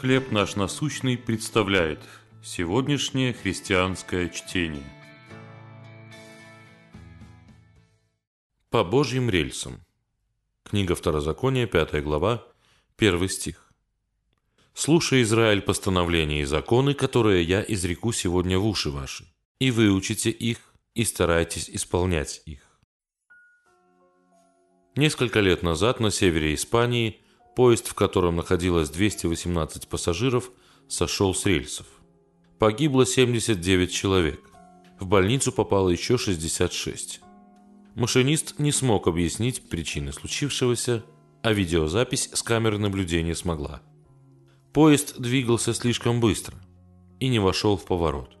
«Хлеб наш насущный» представляет сегодняшнее христианское чтение. По Божьим рельсам. Книга Второзакония, 5 глава, 1 стих. «Слушай, Израиль, постановления и законы, которые я изреку сегодня в уши ваши, и выучите их, и старайтесь исполнять их». Несколько лет назад на севере Испании поезд, в котором находилось 218 пассажиров, сошел с рельсов. Погибло 79 человек. В больницу попало еще 66. Машинист не смог объяснить причины случившегося, а видеозапись с камеры наблюдения смогла. Поезд двигался слишком быстро и не вошел в поворот.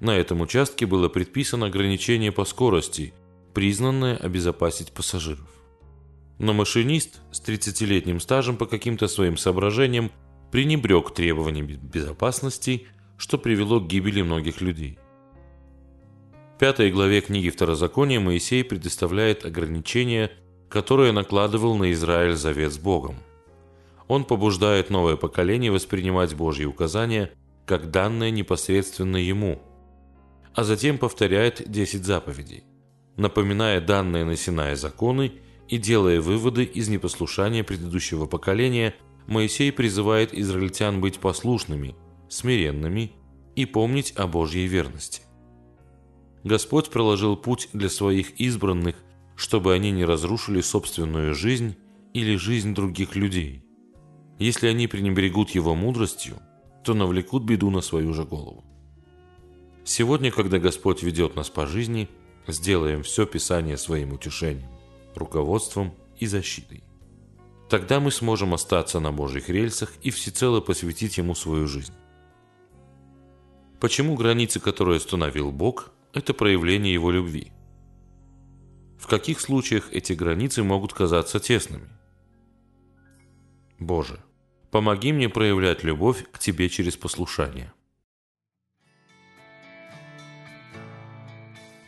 На этом участке было предписано ограничение по скорости, признанное обезопасить пассажиров. Но машинист с 30-летним стажем по каким-то своим соображениям пренебрег требованиям безопасности, что привело к гибели многих людей. В пятой главе книги Второзакония Моисей предоставляет ограничения, которые накладывал на Израиль завет с Богом. Он побуждает новое поколение воспринимать Божьи указания как данные непосредственно ему, а затем повторяет 10 заповедей, напоминая данные на Синае законы и делая выводы из непослушания предыдущего поколения, Моисей призывает израильтян быть послушными, смиренными и помнить о Божьей верности. Господь проложил путь для своих избранных, чтобы они не разрушили собственную жизнь или жизнь других людей. Если они пренебрегут Его мудростью, то навлекут беду на свою же голову. Сегодня, когда Господь ведет нас по жизни, сделаем все Писание своим утешением руководством и защитой. Тогда мы сможем остаться на Божьих рельсах и всецело посвятить Ему свою жизнь. Почему границы, которые установил Бог, это проявление Его любви? В каких случаях эти границы могут казаться тесными? Боже, помоги мне проявлять любовь к Тебе через послушание.